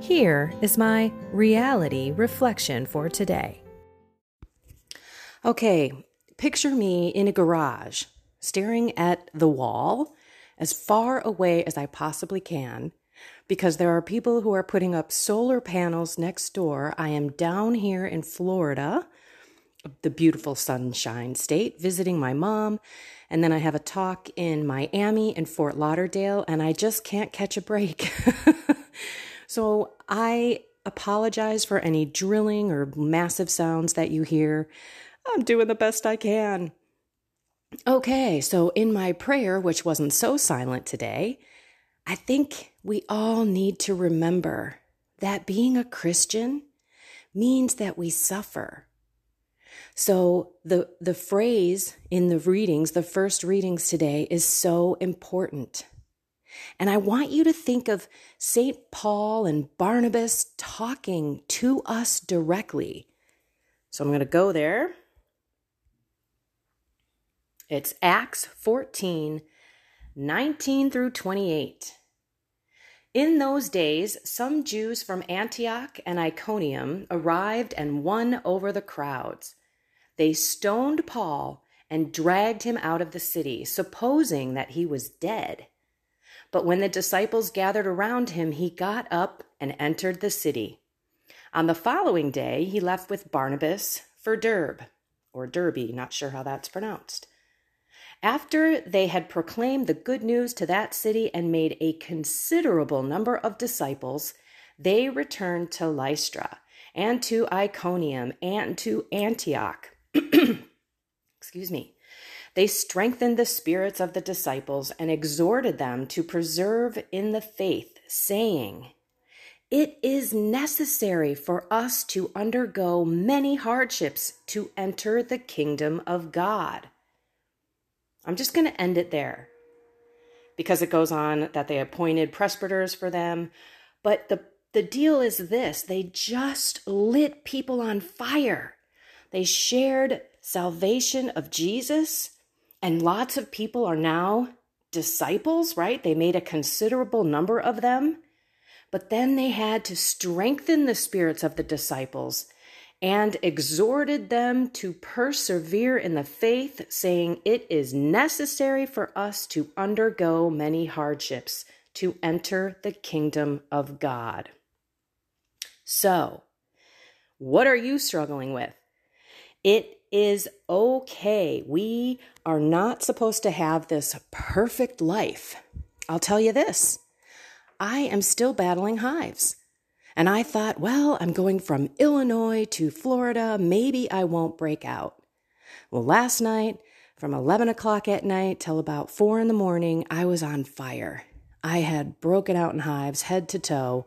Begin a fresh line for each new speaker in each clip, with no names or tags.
Here is my reality reflection for today. Okay, picture me in a garage, staring at the wall as far away as I possibly can because there are people who are putting up solar panels next door. I am down here in Florida, the beautiful sunshine state, visiting my mom. And then I have a talk in Miami and Fort Lauderdale, and I just can't catch a break. So I apologize for any drilling or massive sounds that you hear. I'm doing the best I can. Okay, so in my prayer, which wasn't so silent today, I think we all need to remember that being a Christian means that we suffer. So the the phrase in the readings, the first readings today is so important. And I want you to think of St. Paul and Barnabas talking to us directly. So I'm going to go there. It's Acts 14 19 through 28. In those days, some Jews from Antioch and Iconium arrived and won over the crowds. They stoned Paul and dragged him out of the city, supposing that he was dead. But when the disciples gathered around him, he got up and entered the city. On the following day, he left with Barnabas for Derb, or Derby, not sure how that's pronounced. After they had proclaimed the good news to that city and made a considerable number of disciples, they returned to Lystra and to Iconium and to Antioch. Excuse me. They strengthened the spirits of the disciples and exhorted them to persevere in the faith, saying, It is necessary for us to undergo many hardships to enter the kingdom of God. I'm just going to end it there because it goes on that they appointed presbyters for them. But the, the deal is this they just lit people on fire. They shared salvation of Jesus and lots of people are now disciples, right? They made a considerable number of them. But then they had to strengthen the spirits of the disciples and exhorted them to persevere in the faith, saying, It is necessary for us to undergo many hardships to enter the kingdom of God. So, what are you struggling with? It is okay. We are not supposed to have this perfect life. I'll tell you this I am still battling hives. And I thought, well, I'm going from Illinois to Florida. Maybe I won't break out. Well, last night, from 11 o'clock at night till about 4 in the morning, I was on fire. I had broken out in hives head to toe.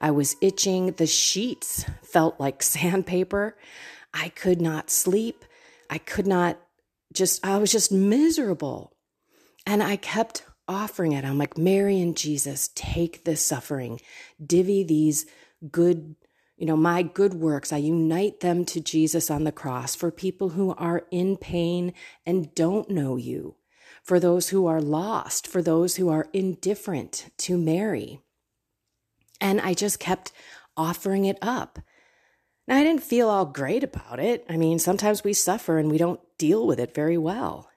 I was itching. The sheets felt like sandpaper. I could not sleep. I could not just, I was just miserable. And I kept offering it. I'm like, Mary and Jesus, take this suffering, divvy these good, you know, my good works. I unite them to Jesus on the cross for people who are in pain and don't know you, for those who are lost, for those who are indifferent to Mary. And I just kept offering it up. Now, I didn't feel all great about it. I mean, sometimes we suffer and we don't deal with it very well.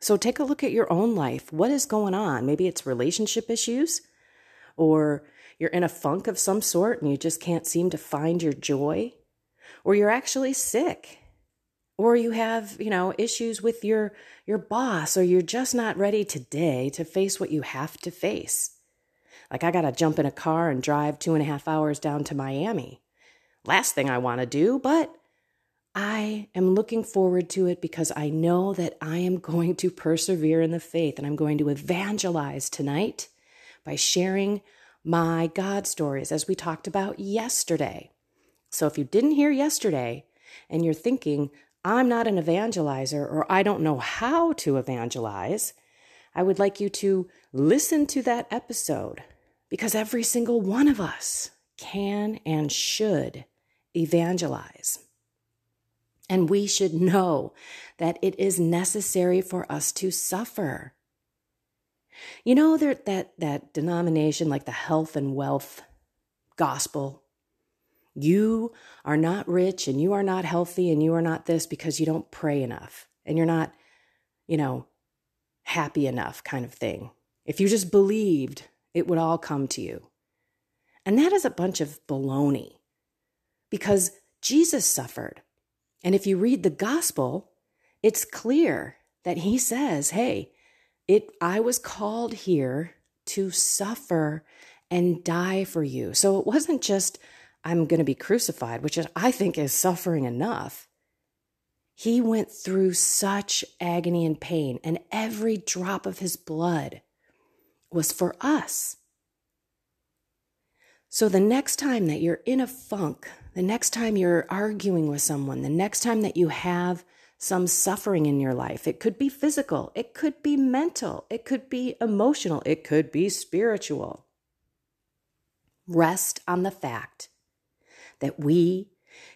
So take a look at your own life. What is going on? Maybe it's relationship issues, or you're in a funk of some sort and you just can't seem to find your joy, or you're actually sick or you have, you know, issues with your your boss or you're just not ready today to face what you have to face. Like I gotta jump in a car and drive two and a half hours down to Miami. Last thing I want to do, but I am looking forward to it because I know that I am going to persevere in the faith and I'm going to evangelize tonight by sharing my God stories as we talked about yesterday. So if you didn't hear yesterday and you're thinking, I'm not an evangelizer or I don't know how to evangelize, I would like you to listen to that episode because every single one of us can and should evangelize. And we should know that it is necessary for us to suffer. You know that that that denomination like the health and wealth gospel. You are not rich and you are not healthy and you are not this because you don't pray enough and you're not, you know, happy enough kind of thing. If you just believed, it would all come to you. And that is a bunch of baloney because Jesus suffered. And if you read the gospel, it's clear that he says, "Hey, it I was called here to suffer and die for you." So it wasn't just I'm going to be crucified, which I think is suffering enough. He went through such agony and pain, and every drop of his blood was for us. So the next time that you're in a funk, the next time you're arguing with someone, the next time that you have some suffering in your life, it could be physical, it could be mental, it could be emotional, it could be spiritual. Rest on the fact that we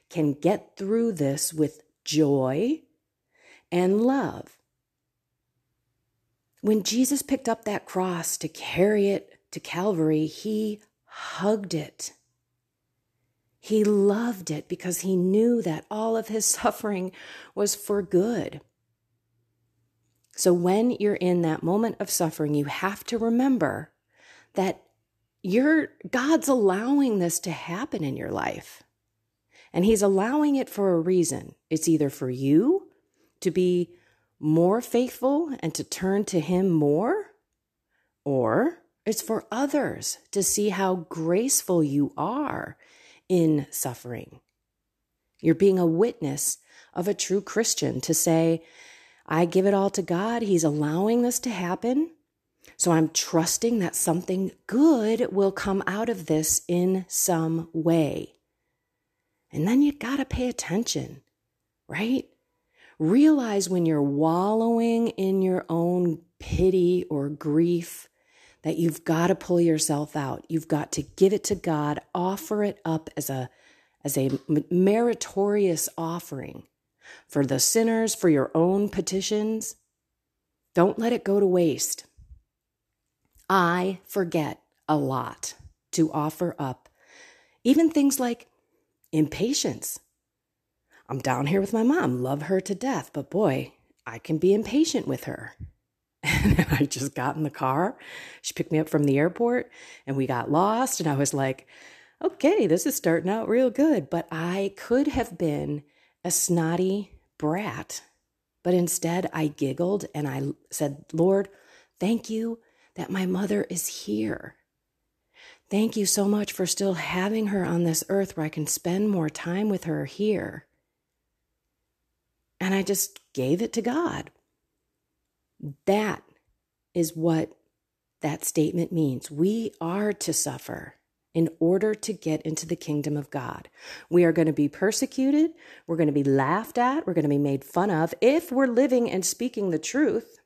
can get through this with joy and love. When Jesus picked up that cross to carry it to Calvary, he hugged it. He loved it because he knew that all of his suffering was for good. So when you're in that moment of suffering, you have to remember that you're God's allowing this to happen in your life. And he's allowing it for a reason. It's either for you to be more faithful and to turn to him more, or it's for others to see how graceful you are in suffering. You're being a witness of a true Christian to say, I give it all to God. He's allowing this to happen. So I'm trusting that something good will come out of this in some way. And then you got to pay attention, right? Realize when you're wallowing in your own pity or grief that you've got to pull yourself out. You've got to give it to God, offer it up as a as a meritorious offering for the sinners, for your own petitions. Don't let it go to waste. I forget a lot to offer up, even things like impatience. I'm down here with my mom, love her to death, but boy, I can be impatient with her. And I just got in the car. She picked me up from the airport and we got lost. And I was like, okay, this is starting out real good. But I could have been a snotty brat. But instead, I giggled and I said, Lord, thank you that my mother is here. Thank you so much for still having her on this earth where I can spend more time with her here. And I just gave it to God. That is what that statement means. We are to suffer in order to get into the kingdom of God. We are going to be persecuted. We're going to be laughed at. We're going to be made fun of if we're living and speaking the truth.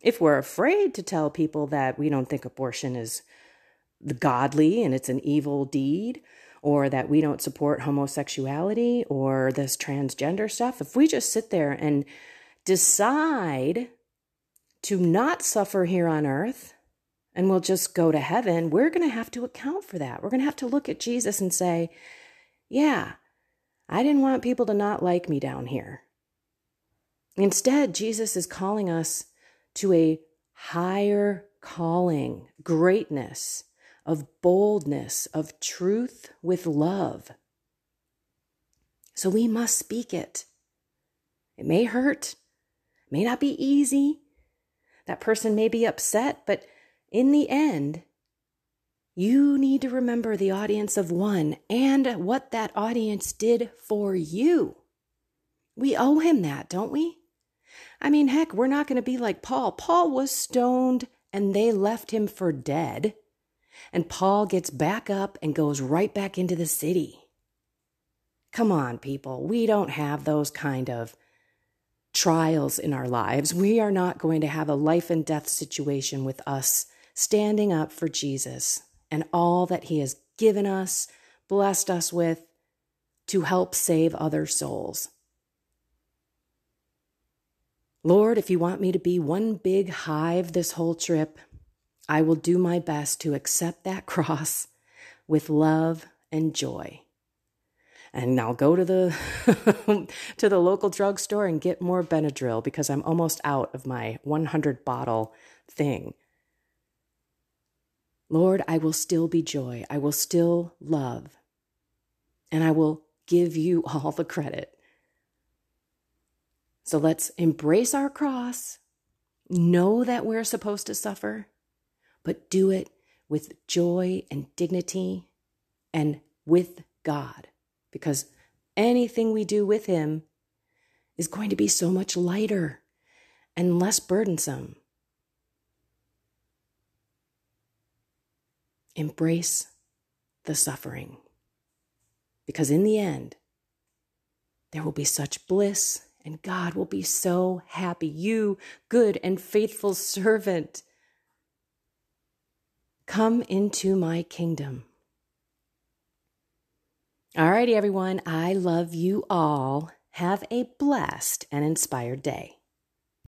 If we're afraid to tell people that we don't think abortion is godly and it's an evil deed, or that we don't support homosexuality or this transgender stuff, if we just sit there and decide to not suffer here on earth and we'll just go to heaven, we're going to have to account for that. We're going to have to look at Jesus and say, yeah, I didn't want people to not like me down here. Instead, Jesus is calling us to a higher calling, greatness, of boldness, of truth with love. So we must speak it. It may hurt, may not be easy. That person may be upset, but in the end, you need to remember the audience of one and what that audience did for you. We owe him that, don't we? I mean, heck, we're not going to be like Paul. Paul was stoned and they left him for dead. And Paul gets back up and goes right back into the city. Come on, people. We don't have those kind of trials in our lives. We are not going to have a life and death situation with us standing up for Jesus and all that he has given us, blessed us with to help save other souls. Lord, if you want me to be one big hive this whole trip, I will do my best to accept that cross with love and joy. And I'll go to the to the local drugstore and get more Benadryl because I'm almost out of my 100 bottle thing. Lord, I will still be joy. I will still love. And I will give you all the credit so let's embrace our cross, know that we're supposed to suffer, but do it with joy and dignity and with God, because anything we do with Him is going to be so much lighter and less burdensome. Embrace the suffering, because in the end, there will be such bliss and God will be so happy. You, good and faithful servant, come into my kingdom. All righty, everyone. I love you all. Have a blessed and inspired day.